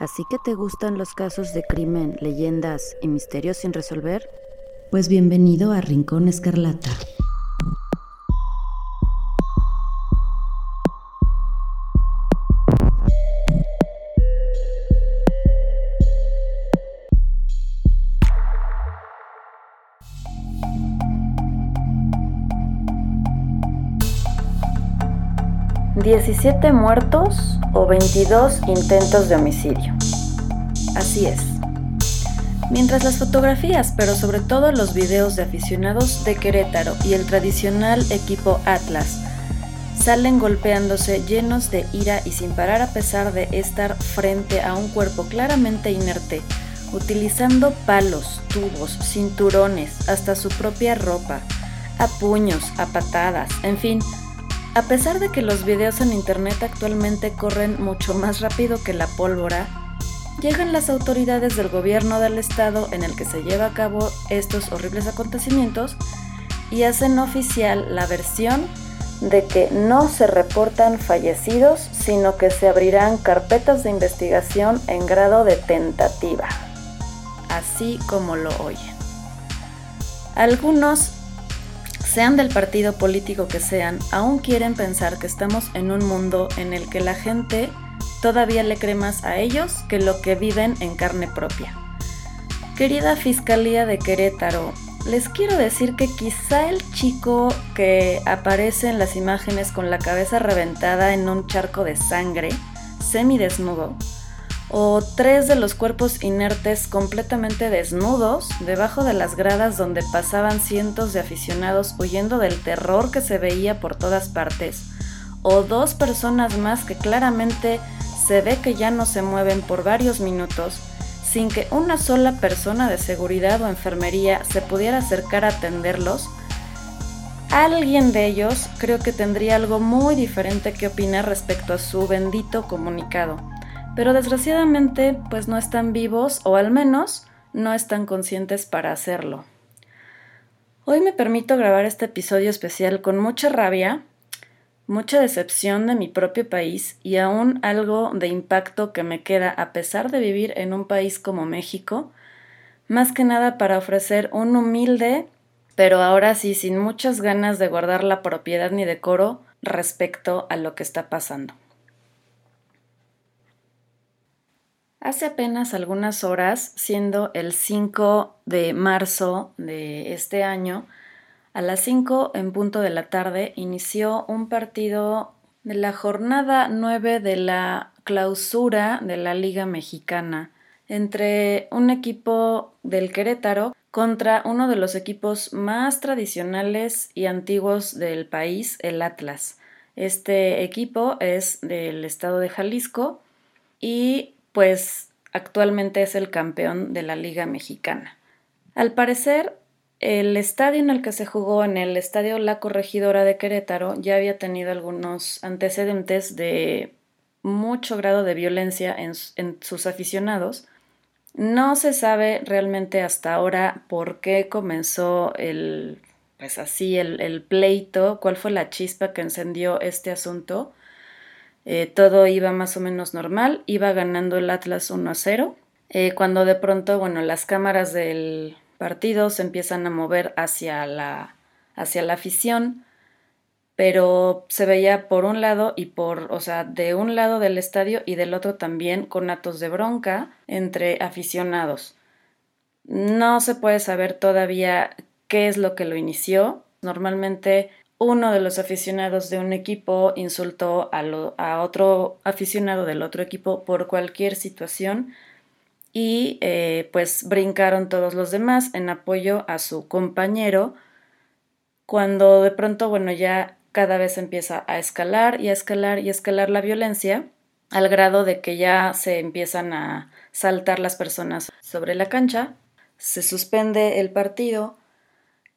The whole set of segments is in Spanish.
¿Así que te gustan los casos de crimen, leyendas y misterios sin resolver? Pues bienvenido a Rincón Escarlata. 17 muertos o 22 intentos de homicidio. Así es. Mientras las fotografías, pero sobre todo los videos de aficionados de Querétaro y el tradicional equipo Atlas salen golpeándose llenos de ira y sin parar a pesar de estar frente a un cuerpo claramente inerte, utilizando palos, tubos, cinturones, hasta su propia ropa, a puños, a patadas, en fin, a pesar de que los videos en internet actualmente corren mucho más rápido que la pólvora, llegan las autoridades del gobierno del estado en el que se lleva a cabo estos horribles acontecimientos y hacen oficial la versión de que no se reportan fallecidos, sino que se abrirán carpetas de investigación en grado de tentativa, así como lo oyen. Algunos sean del partido político que sean, aún quieren pensar que estamos en un mundo en el que la gente todavía le cree más a ellos que lo que viven en carne propia. Querida Fiscalía de Querétaro, les quiero decir que quizá el chico que aparece en las imágenes con la cabeza reventada en un charco de sangre, semidesnudo, o tres de los cuerpos inertes completamente desnudos debajo de las gradas donde pasaban cientos de aficionados huyendo del terror que se veía por todas partes, o dos personas más que claramente se ve que ya no se mueven por varios minutos sin que una sola persona de seguridad o enfermería se pudiera acercar a atenderlos, alguien de ellos creo que tendría algo muy diferente que opinar respecto a su bendito comunicado pero desgraciadamente pues no están vivos o al menos no están conscientes para hacerlo. Hoy me permito grabar este episodio especial con mucha rabia, mucha decepción de mi propio país y aún algo de impacto que me queda a pesar de vivir en un país como México, más que nada para ofrecer un humilde, pero ahora sí sin muchas ganas de guardar la propiedad ni decoro respecto a lo que está pasando. Hace apenas algunas horas, siendo el 5 de marzo de este año, a las 5 en punto de la tarde inició un partido de la jornada 9 de la clausura de la Liga Mexicana entre un equipo del Querétaro contra uno de los equipos más tradicionales y antiguos del país, el Atlas. Este equipo es del estado de Jalisco y pues actualmente es el campeón de la Liga Mexicana. Al parecer, el estadio en el que se jugó, en el Estadio La Corregidora de Querétaro, ya había tenido algunos antecedentes de mucho grado de violencia en, sus aficionados. No se sabe realmente hasta ahora por qué comenzó el, pues así, el pleito, cuál fue la chispa que encendió este asunto. Eh, todo iba más o menos normal, iba ganando el Atlas 1 a 0, eh, cuando de pronto, bueno, las cámaras del partido se empiezan a mover hacia la, hacia la afición, pero se veía por un lado y por, o sea, de un lado del estadio y del otro también con atos de bronca entre aficionados. No se puede saber todavía qué es lo que lo inició. Normalmente uno de los aficionados de un equipo insultó a, otro aficionado del otro equipo por cualquier situación y eh, pues brincaron todos los demás en apoyo a su compañero cuando de pronto bueno ya cada vez empieza a escalar y a escalar y a escalar la violencia al grado de que ya se empiezan a saltar las personas sobre la cancha, se suspende el partido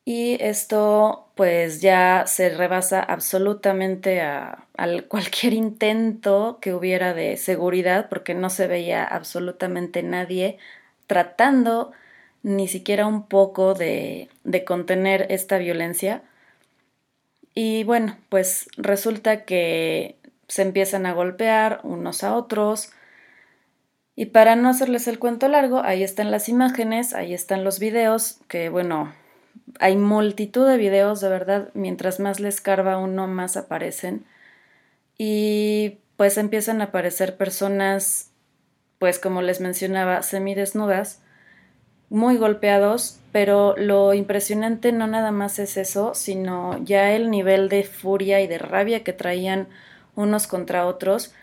y esto pues ya se rebasa absolutamente a, cualquier intento que hubiera de seguridad porque no se veía absolutamente nadie tratando ni siquiera un poco de, de contener esta violencia. Y bueno, pues resulta que se empiezan a golpear unos a otros, Y para no hacerles el cuento largo, ahí están las imágenes, ahí están los videos, que bueno, hay multitud de videos, de verdad, mientras más les carva uno, más aparecen. Y pues empiezan a aparecer personas, pues como les mencionaba, semidesnudas, muy golpeados, pero lo impresionante no nada más es eso, sino ya el nivel de furia y de rabia que traían unos contra otros,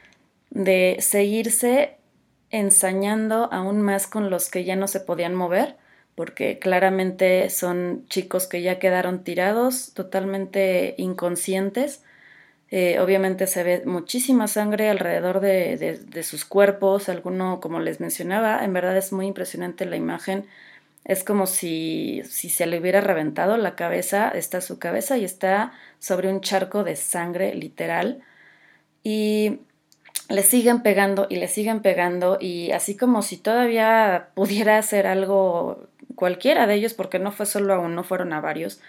de seguirse ensañando aún más con los que ya no se podían mover, porque claramente son chicos que ya quedaron tirados, totalmente inconscientes. Eh, obviamente se ve muchísima sangre alrededor de, de, sus cuerpos, alguno, como les mencionaba, en verdad es muy impresionante la imagen. Es como si, si se le hubiera reventado la cabeza, está su cabeza y está sobre un charco de sangre literal. Y le siguen pegando y le siguen pegando y así como si todavía pudiera hacer algo cualquiera de ellos, porque no fue solo a uno, fueron a varios,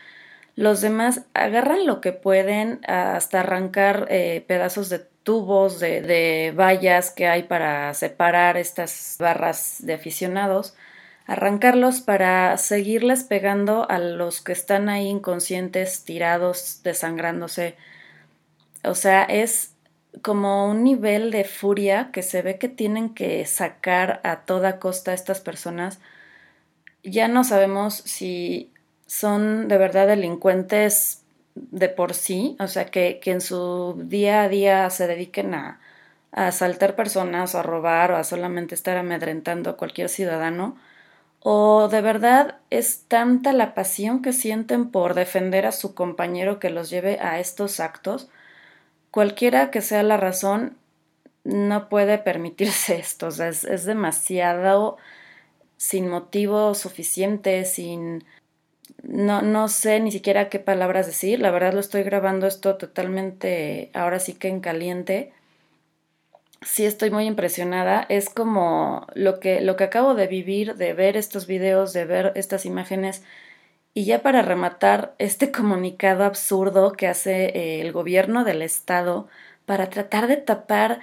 los demás agarran lo que pueden hasta arrancar eh, pedazos de tubos, de, de vallas que hay para separar estas barras de aficionados, arrancarlos para seguirles pegando a los que están ahí inconscientes, tirados, desangrándose. O sea, es como un nivel de furia que se ve que tienen que sacar a toda costa a estas personas. Ya no sabemos si son de verdad delincuentes de por sí, o sea, que, que en su día a día se dediquen a, a asaltar personas o a robar o a solamente estar amedrentando a cualquier ciudadano, o de verdad es tanta la pasión que sienten por defender a su compañero que los lleve a estos actos, cualquiera que sea la razón, no puede permitirse esto. O sea, es, demasiado sin motivo suficiente, sin... No, no sé ni siquiera qué palabras decir. La verdad lo estoy grabando esto totalmente, ahora sí que en caliente. Sí estoy muy impresionada. Es como lo que, lo que acabo de vivir, de ver estos videos, de ver estas imágenes y ya para rematar, este comunicado absurdo que hace eh, el gobierno del estado para tratar de tapar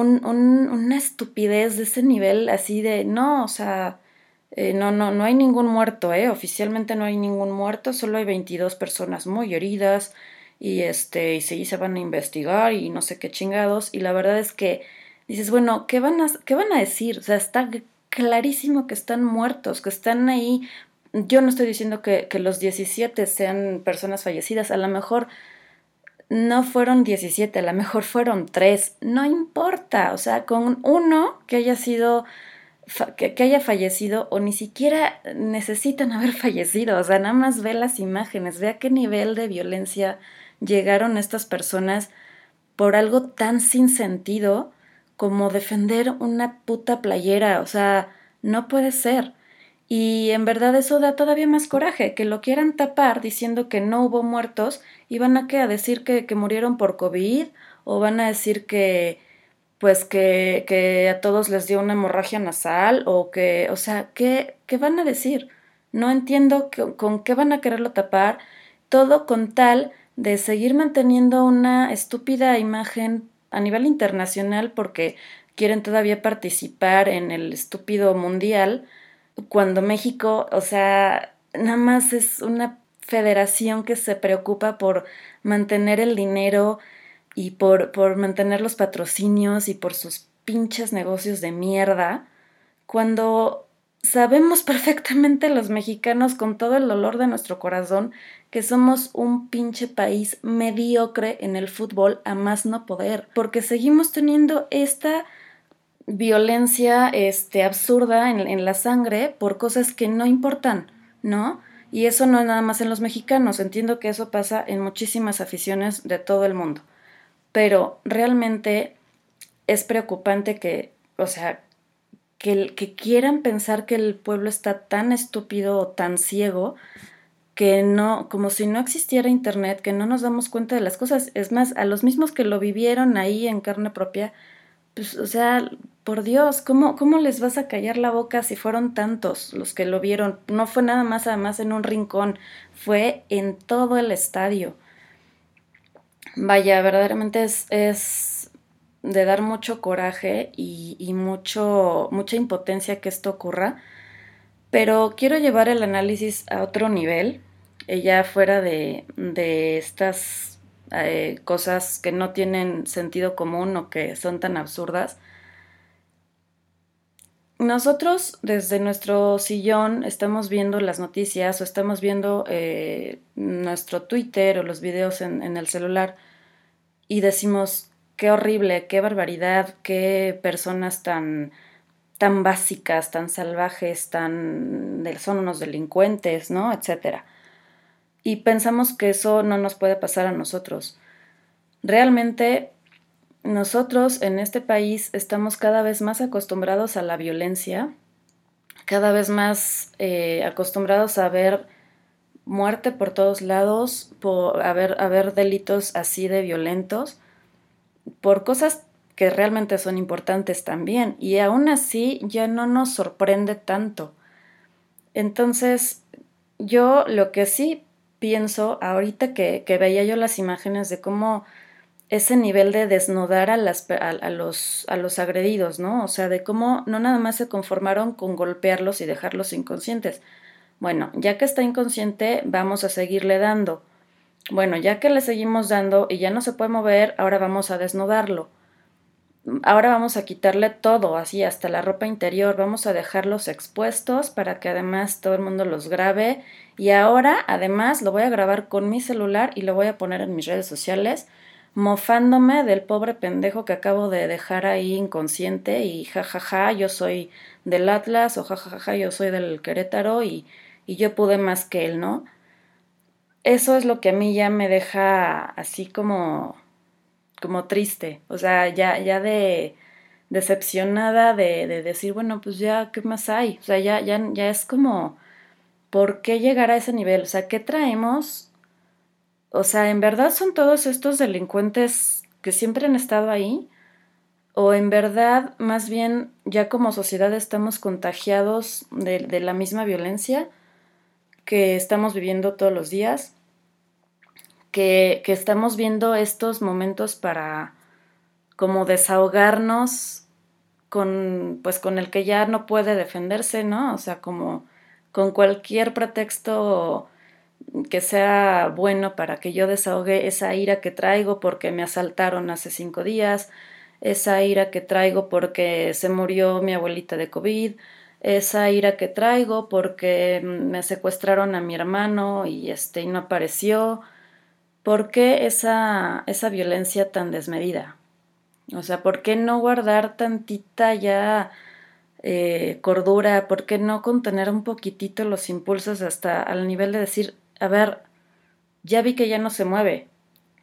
un, una estupidez de ese nivel así de, no, o sea, eh, no, no, no hay ningún muerto, ¿eh? Oficialmente no hay ningún muerto, solo hay 22 personas muy heridas y este, y sí, se van a investigar y no sé qué chingados. Y la verdad es que dices, bueno, ¿qué van a, qué van a decir? O sea, está clarísimo que están muertos, que están ahí yo no estoy diciendo que, los 17 sean personas fallecidas, a lo mejor no fueron 17, a lo mejor fueron 3, no importa, o sea, con uno que haya sido, que, que, haya fallecido o ni siquiera necesitan haber fallecido, o sea, nada más ve las imágenes, ve a qué nivel de violencia llegaron estas personas por algo tan sin sentido como defender una puta playera, o sea, no puede ser. Y en verdad eso da todavía más coraje, que lo quieran tapar diciendo que no hubo muertos y van a, ¿qué? a decir que, que murieron por COVID o van a decir que pues que, que, a todos les dio una hemorragia nasal o que, o sea, ¿qué, qué van a decir? No entiendo con qué van a quererlo tapar, todo con tal de seguir manteniendo una estúpida imagen a nivel internacional porque quieren todavía participar en el estúpido mundial cuando México, o sea, nada más es una federación que se preocupa por mantener el dinero y por, por mantener los patrocinios y por sus pinches negocios de mierda, cuando sabemos perfectamente los mexicanos con todo el dolor de nuestro corazón que somos un pinche país mediocre en el fútbol a más no poder, porque seguimos teniendo esta violencia este, absurda en, en, la sangre por cosas que no importan, ¿no? Y eso no es nada más en los mexicanos, entiendo que eso pasa en muchísimas aficiones de todo el mundo, pero realmente es preocupante que, o sea, que, que quieran pensar que el pueblo está tan estúpido o tan ciego que no, como si no existiera internet, que no nos damos cuenta de las cosas. Es más, a los mismos que lo vivieron ahí en carne propia, pues, o sea, por Dios, ¿cómo, ¿cómo les vas a callar la boca si fueron tantos los que lo vieron? No fue nada más además en un rincón, fue en todo el estadio. Vaya, verdaderamente es, es de dar mucho coraje y, mucho, mucha impotencia que esto ocurra, pero quiero llevar el análisis a otro nivel, eh, ya fuera de, de estas eh, cosas que no tienen sentido común o que son tan absurdas. Nosotros desde nuestro sillón estamos viendo las noticias o estamos viendo eh, nuestro Twitter o los videos en, en el celular y decimos, qué horrible, qué barbaridad, qué personas tan, tan básicas, tan salvajes, tan son unos delincuentes, ¿no? etcétera. Y pensamos que eso no nos puede pasar a nosotros. Realmente nosotros en este país estamos cada vez más acostumbrados a la violencia, cada vez más eh, acostumbrados a ver muerte por todos lados, por haber, haber delitos así de violentos por cosas que realmente son importantes también y aún así ya no nos sorprende tanto. Entonces, yo lo que sí pienso ahorita que veía yo las imágenes de cómo ese nivel de desnudar a, las, a, los, a los agredidos, ¿no? O sea, de cómo no nada más se conformaron con golpearlos y dejarlos inconscientes. Bueno, ya que está inconsciente, vamos a seguirle dando. Bueno, ya que le seguimos dando y ya no se puede mover, ahora vamos a desnudarlo. Ahora vamos a quitarle todo, así hasta la ropa interior, vamos a dejarlos expuestos para que además todo el mundo los grabe. Y ahora, además, lo voy a grabar con mi celular y lo voy a poner en mis redes sociales, mofándome del pobre pendejo que acabo de dejar ahí inconsciente y jajaja, yo soy del Atlas o jajaja, yo soy del Querétaro y, y yo pude más que él, ¿no? eso es lo que a mí ya me deja así como, como triste, o sea, ya, ya de decepcionada de, de, decir, bueno, pues ya, ¿qué más hay? O sea, ya, ya, ya es como, ¿por qué llegar a ese nivel? O sea, ¿qué traemos? O sea, ¿en verdad son todos estos delincuentes que siempre han estado ahí? ¿O en verdad, más bien, ya como sociedad estamos contagiados de, la misma violencia? que estamos viviendo todos los días, que, que estamos viendo estos momentos para como desahogarnos con, pues con el que ya no puede defenderse, ¿no? O sea, como con cualquier pretexto que sea bueno para que yo desahogue esa ira que traigo porque me asaltaron hace cinco días, esa ira que traigo porque se murió mi abuelita de COVID, esa ira que traigo porque me secuestraron a mi hermano y este y no apareció. ¿Por qué esa, esa violencia tan desmedida? O sea, ¿por qué no guardar tantita ya eh, cordura? ¿Por qué no contener un poquitito los impulsos hasta al nivel de decir, a ver, ya vi que ya no se mueve,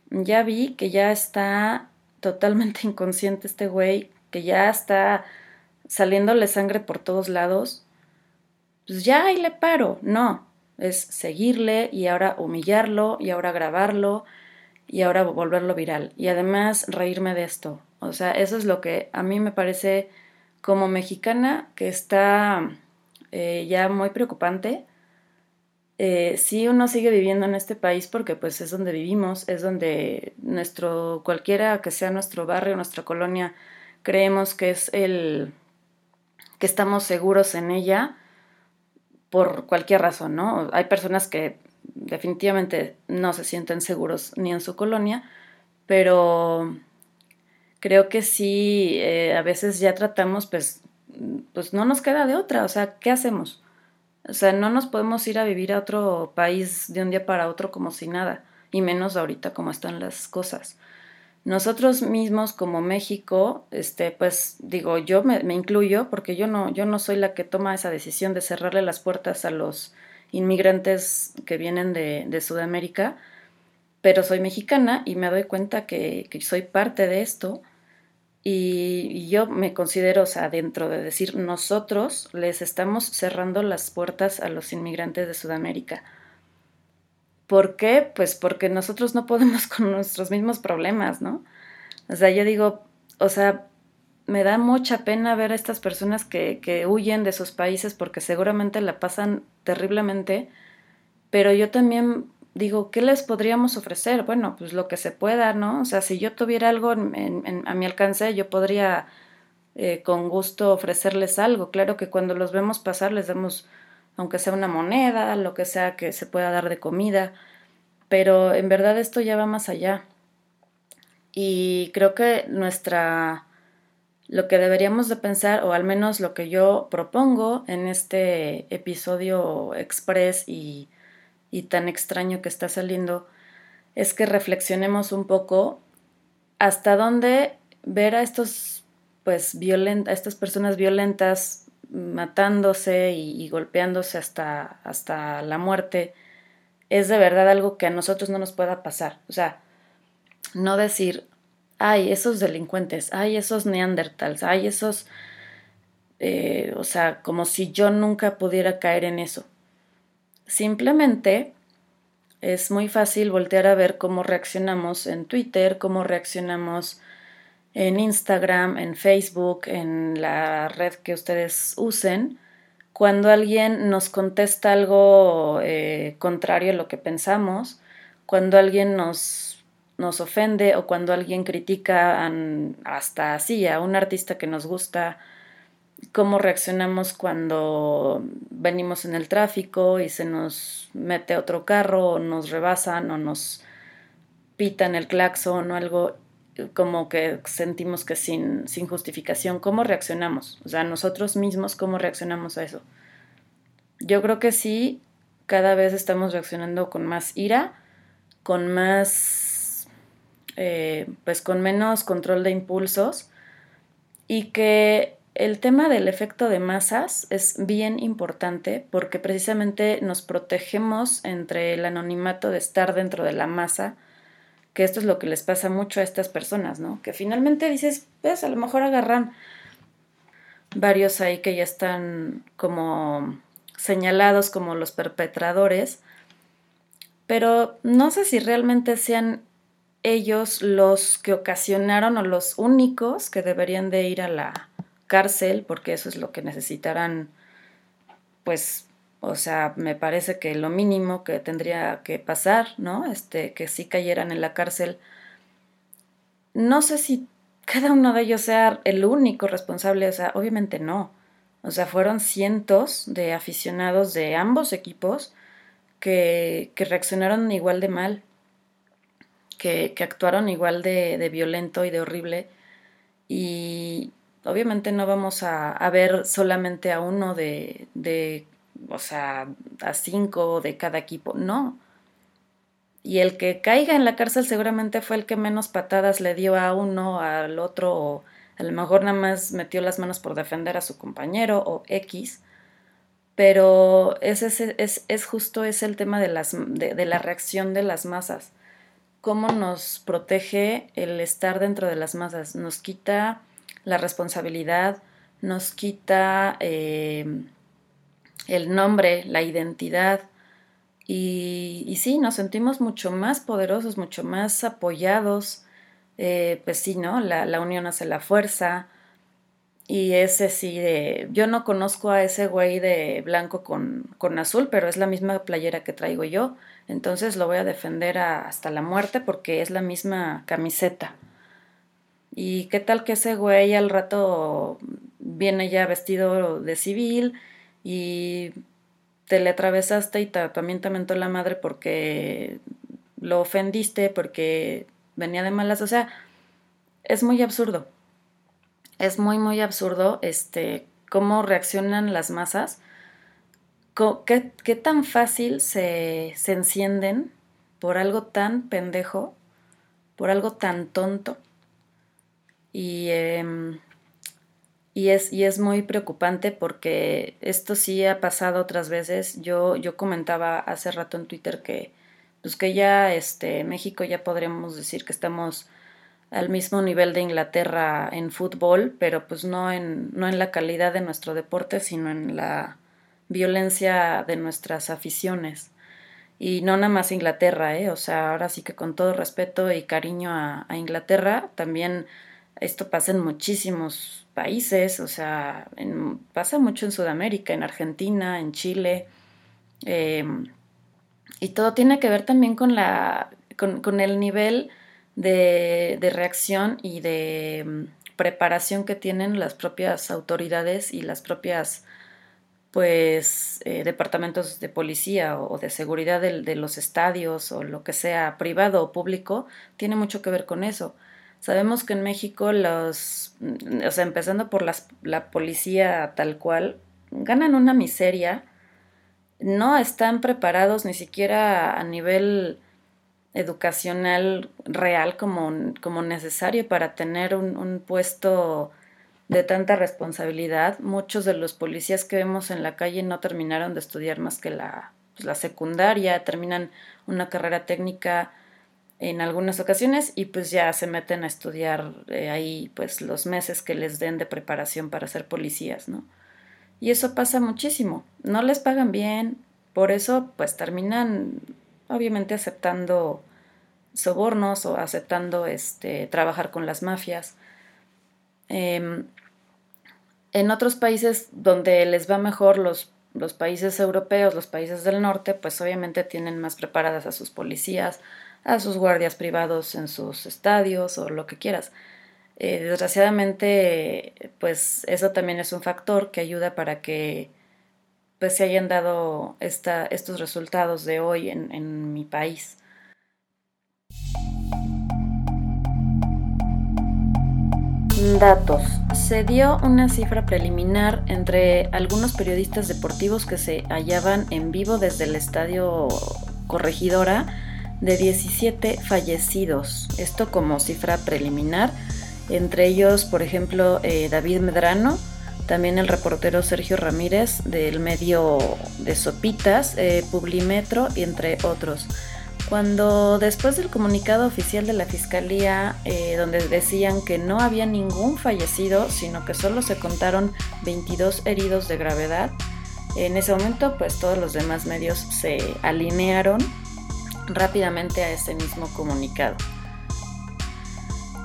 ya vi que ya está totalmente inconsciente este güey, que ya está saliéndole sangre por todos lados, pues ya ahí le paro. No, es seguirle y ahora humillarlo y ahora grabarlo y ahora volverlo viral. Y además reírme de esto. O sea, eso es lo que a mí me parece como mexicana que está eh, ya muy preocupante. Eh, sí uno sigue viviendo en este país porque pues es donde vivimos, es donde nuestro, cualquiera que sea nuestro barrio, nuestra colonia, creemos que es el, que estamos seguros en ella por cualquier razón, ¿no? Hay personas que definitivamente no se sienten seguros ni en su colonia, pero creo que sí, eh, a veces ya tratamos, pues, pues no nos queda de otra, o sea, ¿qué hacemos? O sea, no nos podemos ir a vivir a otro país de un día para otro como si nada, y menos ahorita como están las cosas. Nosotros mismos como México, este, pues digo, yo me, incluyo porque yo no, yo no soy la que toma esa decisión de cerrarle las puertas a los inmigrantes que vienen de, Sudamérica, pero soy mexicana y me doy cuenta que soy parte de esto y, yo me considero, o sea, dentro de decir nosotros les estamos cerrando las puertas a los inmigrantes de Sudamérica ¿Por qué? Pues porque nosotros no podemos con nuestros mismos problemas, ¿no? O sea, yo digo, o sea, me da mucha pena ver a estas personas que, que huyen de sus países porque seguramente la pasan terriblemente, pero yo también digo, ¿qué les podríamos ofrecer? Bueno, pues lo que se pueda, ¿no? O sea, si yo tuviera algo a mi alcance, yo podría eh, con gusto ofrecerles algo. Claro que cuando los vemos pasar les damos, aunque sea una moneda, lo que sea que se pueda dar de comida, pero en verdad esto ya va más allá. Y creo que nuestra, lo que deberíamos de pensar, o al menos lo que yo propongo en este episodio express y y tan extraño que está saliendo es que reflexionemos un poco hasta dónde ver a estos pues a estas personas violentas matándose y, golpeándose hasta, hasta la muerte es de verdad algo que a nosotros no nos pueda pasar. O sea, no decir, ay, esos delincuentes, ay, esos neandertals, ay, esos, eh, o sea, como si yo nunca pudiera caer en eso. Simplemente es muy fácil voltear a ver cómo reaccionamos en Twitter, cómo reaccionamos en Instagram, en Facebook, en la red que ustedes usen, cuando alguien nos contesta algo eh, contrario a lo que pensamos, cuando alguien nos, nos ofende o cuando alguien critica hasta así a un artista que nos gusta cómo reaccionamos cuando venimos en el tráfico y se nos mete otro carro o nos rebasan o nos pitan el claxon o algo como que sentimos que sin, sin justificación, ¿cómo reaccionamos? O sea, nosotros mismos, ¿cómo reaccionamos a eso? Yo creo que sí, cada vez estamos reaccionando con más ira, con más, eh, pues con menos control de impulsos y que el tema del efecto de masas es bien importante porque precisamente nos protegemos entre el anonimato de estar dentro de la masa, que esto es lo que les pasa mucho a estas personas, ¿no? Que finalmente dices, pues a lo mejor agarran varios ahí que ya están como señalados como los perpetradores, pero no sé si realmente sean ellos los que ocasionaron o los únicos que deberían de ir a la cárcel, porque eso es lo que necesitarán, pues, o sea, me parece que lo mínimo que tendría que pasar, ¿no? Este, que sí cayeran en la cárcel. No sé si cada uno de ellos sea el único responsable, o sea, obviamente no. O sea, fueron cientos de aficionados de ambos equipos que, que reaccionaron igual de mal, que, que actuaron igual de, de violento y de horrible. Y, obviamente no vamos a, ver solamente a uno de, de, o sea, a cinco de cada equipo, no. Y el que caiga en la cárcel seguramente fue el que menos patadas le dio a uno, al otro, o a lo mejor nada más metió las manos por defender a su compañero o X. Pero ese es, es, justo es el tema de, las, de la reacción de las masas. Cómo nos protege el estar dentro de las masas. Nos quita la responsabilidad, nos quita eh, el nombre, la identidad. Y, sí, nos sentimos mucho más poderosos, mucho más apoyados. Eh, pues sí, ¿no? La, la, unión hace la fuerza. Y ese sí, de, yo no conozco a ese güey de blanco con, con, azul, pero es la misma playera que traigo yo. Entonces lo voy a defender hasta la muerte porque es la misma camiseta. ¿Y qué tal que ese güey al rato viene ya vestido de civil y te le atravesaste y también te mentó la madre porque lo ofendiste, porque venía de malas? O sea, es muy absurdo. Es muy, muy absurdo este, cómo reaccionan las masas. ¿Qué, qué tan fácil se, se encienden por algo tan pendejo, por algo tan tonto? Y, em, y, es, y es muy preocupante porque esto sí ha pasado otras veces. Yo, yo comentaba hace rato en Twitter que, pues que ya este, México ya podríamos decir que estamos al mismo nivel de Inglaterra en fútbol, pero pues no en, no en la calidad de nuestro deporte, sino en la violencia de nuestras aficiones. Y no nada más Inglaterra, ¿eh? o sea, ahora sí que con todo respeto y cariño a, a Inglaterra, también esto pasa en muchísimos países, o sea, pasa mucho en Sudamérica, en Argentina, en Chile, em, Y todo tiene que ver también con, la, con, el nivel de, reacción y de mm, preparación que tienen las propias autoridades y las propias pues eh, departamentos de policía o, de seguridad de, los estadios o lo que sea privado o público, tiene mucho que ver con eso. Sabemos que en México los, mm, o sea, empezando por la policía tal cual, ganan una miseria, no están preparados ni siquiera a nivel educacional real como, como necesario para tener un, un puesto de tanta responsabilidad. Muchos de los policías que vemos en la calle no terminaron de estudiar más que la, pues, la secundaria, terminan una carrera técnica en algunas ocasiones y pues ya se meten a estudiar eh, ahí pues los meses que les den de preparación para ser policías, ¿no? Y eso pasa muchísimo. No les pagan bien, por eso pues terminan obviamente aceptando sobornos o aceptando este, trabajar con las mafias. Em, en otros países donde les va mejor, los, los países europeos, los países del norte, pues obviamente tienen más preparadas a sus policías, a sus guardias privados en sus estadios o lo que quieras. Eh, desgraciadamente, pues eso también es un factor que ayuda para que pues, se hayan dado esta, estos resultados de hoy en, en mi país. Datos. Se dio una cifra preliminar entre algunos periodistas deportivos que se hallaban en vivo desde el estadio Corregidora de 17 fallecidos. Esto como cifra preliminar. Entre ellos, por ejemplo, eh, David Medrano, también el reportero Sergio Ramírez del medio de Sopitas, eh, Publimetro entre otros. Cuando después del comunicado oficial de la Fiscalía, eh, donde decían que no había ningún fallecido, sino que solo se contaron 22 heridos de gravedad, en ese momento pues todos los demás medios se alinearon rápidamente a ese mismo comunicado.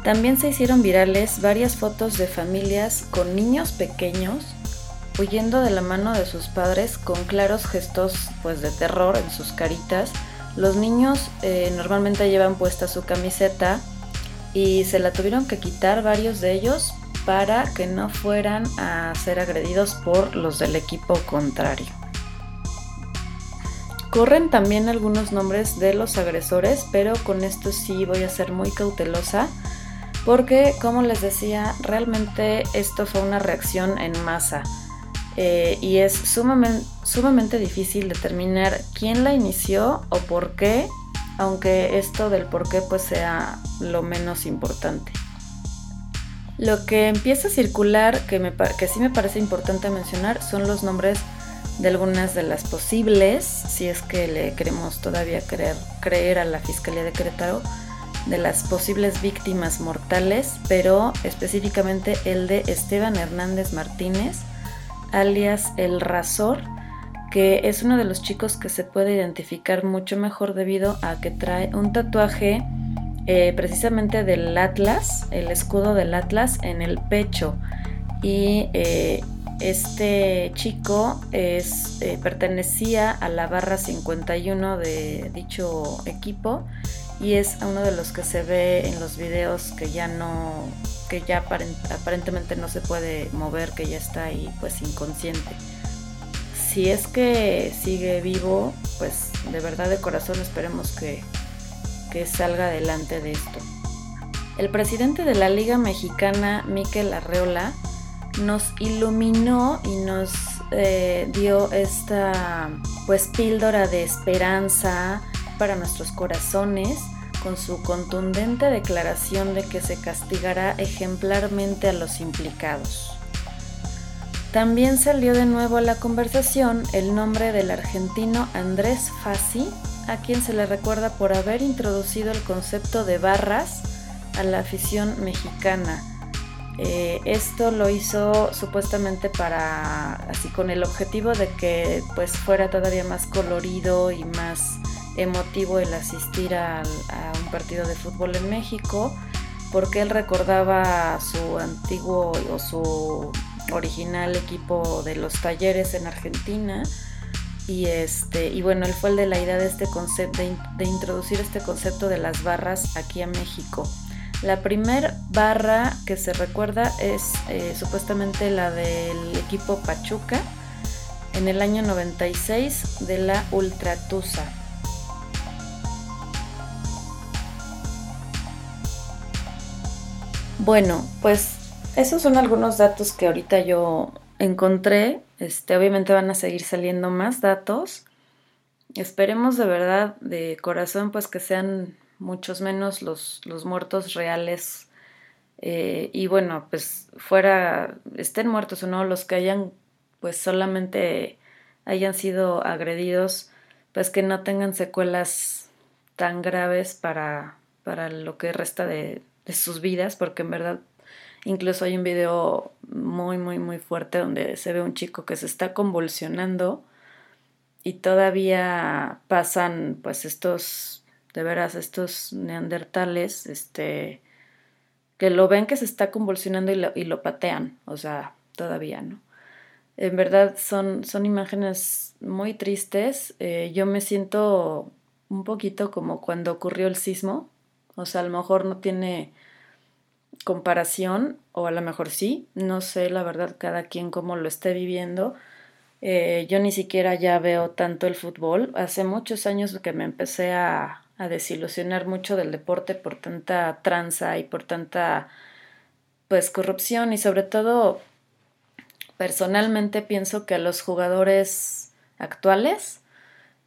También se hicieron virales varias fotos de familias con niños pequeños huyendo de la mano de sus padres con claros gestos pues de terror en sus caritas los niños eh, normalmente llevan puesta su camiseta y se la tuvieron que quitar varios de ellos para que no fueran a ser agredidos por los del equipo contrario. Corren también algunos nombres de los agresores, pero con esto sí voy a ser muy cautelosa porque, como les decía, realmente esto fue una reacción en masa. Eh, y es sumamente, sumamente difícil determinar quién la inició o por qué, aunque esto del por qué pues sea lo menos importante. Lo que empieza a circular, que, me, que sí me parece importante mencionar, son los nombres de algunas de las posibles, si es que le queremos todavía creer, creer a la Fiscalía de Querétaro, de las posibles víctimas mortales, pero específicamente el de Esteban Hernández Martínez, alias El Razor, que es uno de los chicos que se puede identificar mucho mejor debido a que trae un tatuaje eh, precisamente del Atlas, el escudo del Atlas en el pecho. Y eh, este chico eh, pertenecía a la barra 51 de dicho equipo y es uno de los que se ve en los videos que ya no que ya aparentemente no se puede mover, que ya está ahí pues inconsciente. Si es que sigue vivo, pues de verdad de corazón esperemos que, que salga adelante de esto. El presidente de la Liga Mexicana, Miquel Arreola, nos iluminó y nos eh, dio esta pues píldora de esperanza para nuestros corazones con su contundente declaración de que se castigará ejemplarmente a los implicados. También salió de nuevo a la conversación el nombre del argentino Andrés Fassi, a quien se le recuerda por haber introducido el concepto de barras a la afición mexicana. Eh, esto lo hizo supuestamente para así con el objetivo de que pues fuera todavía más colorido y más emotivo el asistir a, un partido de fútbol en México porque él recordaba su antiguo o su original equipo de los talleres en Argentina Y, este, y bueno, él fue el de la idea de, este concepto, de, introducir este concepto de las barras aquí a México. La primer barra que se recuerda es eh, supuestamente la del equipo Pachuca en el año 96 de la Ultratusa. Bueno, pues esos son algunos datos que ahorita yo encontré. Este, obviamente van a seguir saliendo más datos. Esperemos de verdad, de corazón, pues que sean muchos menos los, los muertos reales. Eh, y bueno, pues fuera, estén muertos o no, los que hayan, pues solamente hayan sido agredidos, pues que no tengan secuelas tan graves para, para lo que resta de, de sus vidas, porque en verdad Incluso hay un video muy, muy, muy fuerte donde se ve un chico que se está convulsionando y todavía pasan pues estos, de veras, estos neandertales, este, que lo ven que se está convulsionando y lo, y lo patean, o sea, todavía, ¿no? En verdad son, son imágenes muy tristes. Eh, yo me siento un poquito como cuando ocurrió el sismo. O sea, a lo mejor no tiene comparación, o a lo mejor sí, no sé la verdad cada quien cómo lo esté viviendo. Eh, yo ni siquiera ya veo tanto el fútbol. Hace muchos años que me empecé a, a desilusionar mucho del deporte por tanta tranza y por tanta pues corrupción y sobre todo personalmente pienso que a los jugadores actuales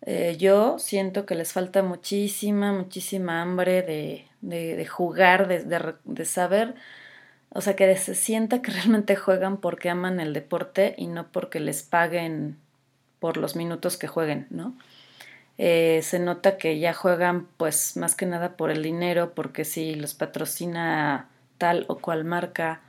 eh, yo siento que les falta muchísima, muchísima hambre de, de, jugar, de, de, saber, o sea, que se sienta que realmente juegan porque aman el deporte y no porque les paguen por los minutos que jueguen, ¿no? Eh, se nota que ya juegan pues más que nada por el dinero, porque si los patrocina tal o cual marca.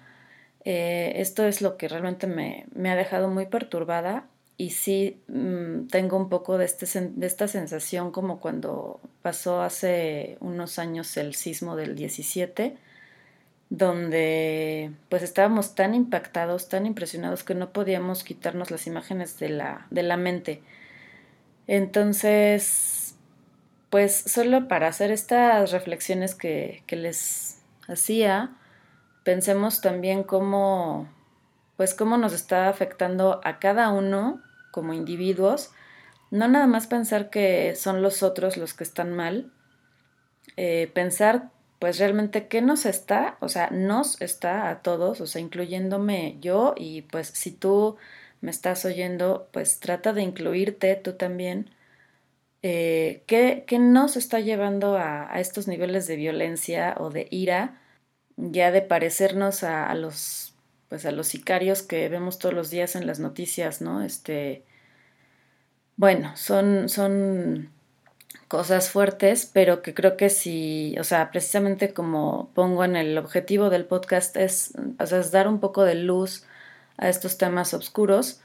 Eh, esto es lo que realmente me, me ha dejado muy perturbada y sí mm, tengo un poco de, este, de esta sensación como cuando pasó hace unos años el sismo del 17, donde pues estábamos tan impactados, tan impresionados que no podíamos quitarnos las imágenes de la, de la mente. Entonces, pues solo para hacer estas reflexiones que, que les hacía, pensemos también cómo pues cómo nos está afectando a cada uno como individuos, no nada más pensar que son los otros los que están mal, eh, pensar pues realmente qué nos está, o sea, nos está a todos, o sea, incluyéndome yo y pues si tú me estás oyendo, pues trata de incluirte tú también. Eh, ¿qué, nos está llevando a, estos niveles de violencia o de ira, ya de parecernos a, a los pues a los sicarios que vemos todos los días en las noticias, ¿no? Este, bueno, son, son cosas fuertes, pero que creo que sí, o sea, precisamente como pongo en el objetivo del podcast es, o sea, es dar un poco de luz a estos temas oscuros,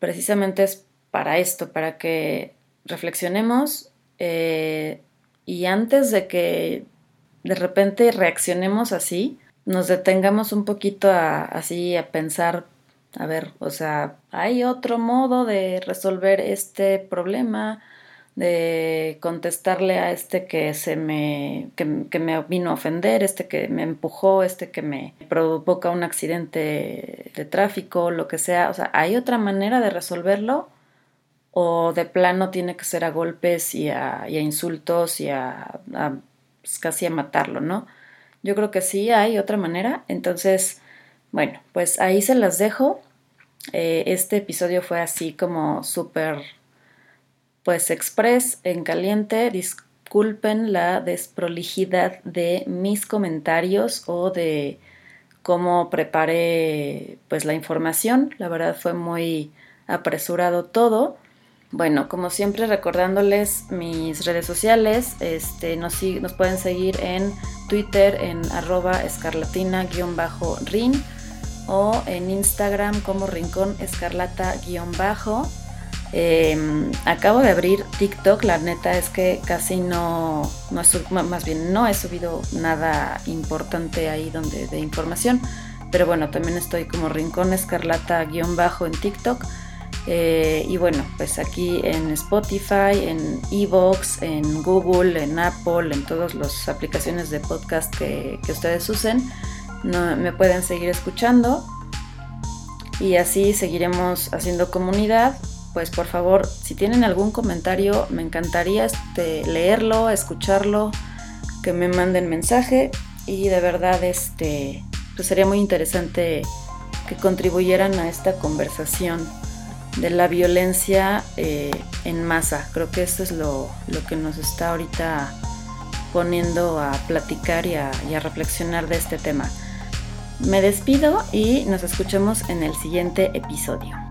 precisamente es para esto, para que reflexionemos eh, y antes de que de repente reaccionemos así, nos detengamos un poquito a, así a pensar, a ver, o sea, hay otro modo de resolver este problema, de contestarle a este que se me, que, que, me vino a ofender, este que me empujó, este que me provoca un accidente de tráfico, lo que sea. O sea, ¿hay otra manera de resolverlo? ¿O de plano tiene que ser a golpes y a, insultos y a, a pues, casi a matarlo, ¿no? Yo creo que sí hay otra manera. Entonces, bueno, pues ahí se las dejo. Eh, este episodio fue así como súper, pues express, en caliente. Disculpen la desprolijidad de mis comentarios o de cómo preparé pues la información. La verdad fue muy apresurado todo. Bueno, como siempre recordándoles mis redes sociales, este, nos, nos pueden seguir en Twitter en arroba escarlatina-rin o en Instagram como rincón escarlata-bajo. Em, acabo de abrir TikTok, la neta es que casi no, no más bien no he subido nada importante ahí donde de información, pero bueno, también estoy como rincón escarlata-bajo en TikTok. Eh, y bueno, pues aquí en Spotify, en Evox, en Google, en Apple, en todas las aplicaciones de podcast que, ustedes usen, me pueden seguir escuchando y así seguiremos haciendo comunidad. Pues por favor, si tienen algún comentario, me encantaría este, leerlo, escucharlo, que me manden mensaje y de verdad este, pues sería muy interesante que contribuyeran a esta conversación de la violencia eh, en masa. Creo que eso es lo, que nos está ahorita poniendo a platicar y a reflexionar de este tema. Me despido y nos escuchemos en el siguiente episodio.